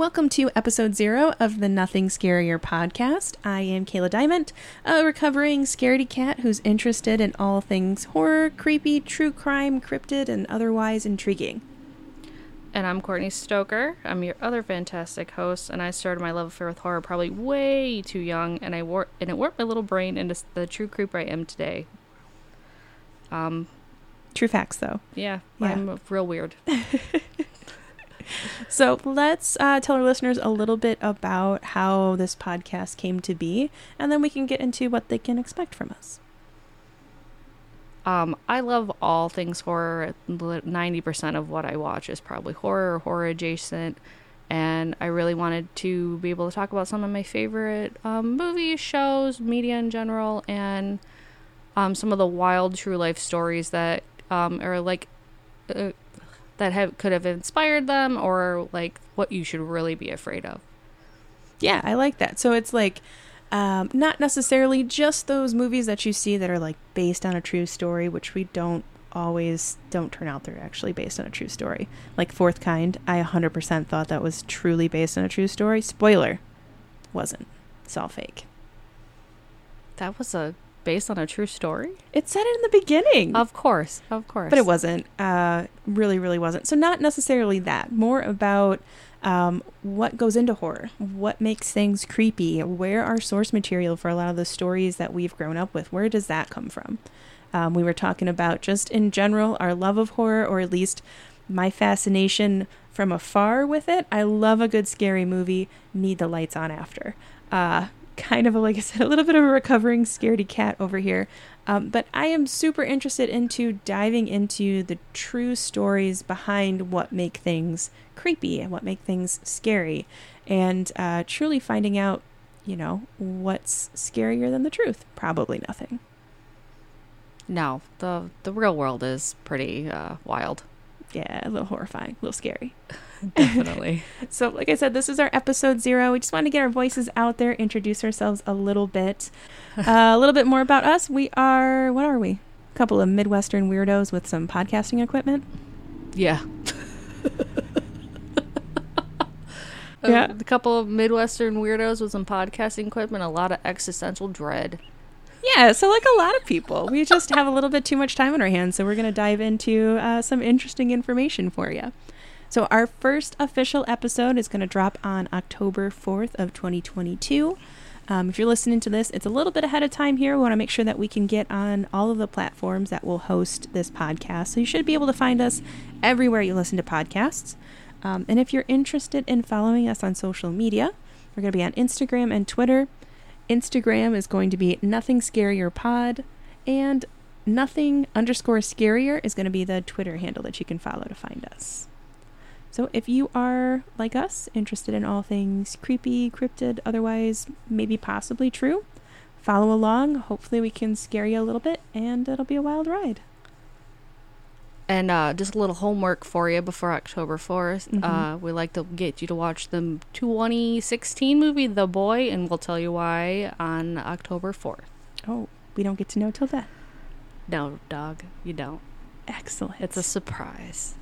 Welcome to episode zero of the Nothing Scarier podcast. I am Cayla Diamond, a recovering scaredy cat who's interested in all things horror, creepy, true crime, cryptid, and otherwise intriguing. And I'm Courtney Stoker. I'm your other fantastic host, and I started my love affair with horror probably way too young, and I wor- and it warped my little brain into the true creeper I am today. Um, True facts, though. yeah, Yeah. I'm real weird. So let's uh, tell our listeners a little bit about how this podcast came to be, and then we can get into what they can expect from us. Um, I love all things horror. Ninety percent of what I watch is probably horror or horror adjacent, and I really wanted to be able to talk about some of my favorite um, movies, shows, media in general, and um, some of the wild true life stories that um, are like uh, that have could have inspired them, or like what you should really be afraid of. Yeah, I like that. So it's like um, not necessarily just those movies that you see that are like based on a true story, which we don't always don't turn out they're actually based on a true story. Like Fourth Kind, I 100% thought that was truly based on a true story. Spoiler, wasn't. It's all fake. That was a based on a true story. It said it in the beginning. Of course, of course. but it wasn't. Uh, really, really wasn't. So not necessarily that. More about um, what goes into horror, what makes things creepy, where our source material for a lot of the stories that we've grown up with, where does that come from? Um, we were talking about just in general our love of horror, or at least my fascination from afar with it. I love a good scary movie. Need the lights on after. Uh, kind of a, like I said, a little bit of a recovering scaredy cat over here. Um, but I am super interested into diving into the true stories behind what make things creepy and what make things scary, and uh, truly finding out, you know, what's scarier than the truth. Probably nothing. No, the the real world is pretty uh, wild. Yeah, a little horrifying, a little scary. Definitely. So, like I said, this is our episode zero. We just want to get our voices out there, introduce ourselves a little bit, uh, a little bit more about us. We are, what are we? A couple of Midwestern weirdos with some podcasting equipment. yeah. Yeah. A, couple of Midwestern weirdos with some podcasting equipment, a lot of existential dread. Yeah, so like a lot of people, we just have a little bit too much time on our hands, so we're going to dive into uh, some interesting information for you. So our first official episode is going to drop on October 4th of 2022. Um, if you're listening to this, it's a little bit ahead of time here. We want to make sure that we can get on all of the platforms that will host this podcast. So you should be able to find us everywhere you listen to podcasts. Um, and if you're interested in following us on social media, we're going to be on Instagram and Twitter. Instagram is going to be nothing scarier pod, and nothing underscore scarier is going to be the Twitter handle that you can follow to find us. So if you are like us, interested in all things creepy, cryptid, otherwise maybe possibly true, follow along. Hopefully we can scare you a little bit, and it'll be a wild ride. And uh, just a little homework for you before October 4th. Mhm. Uh, we like to get you to watch the 2016 movie The Boy, and we'll tell you why on October 4th. Oh, we don't get to know till then. No, dog, you don't. Excellent. It's a surprise.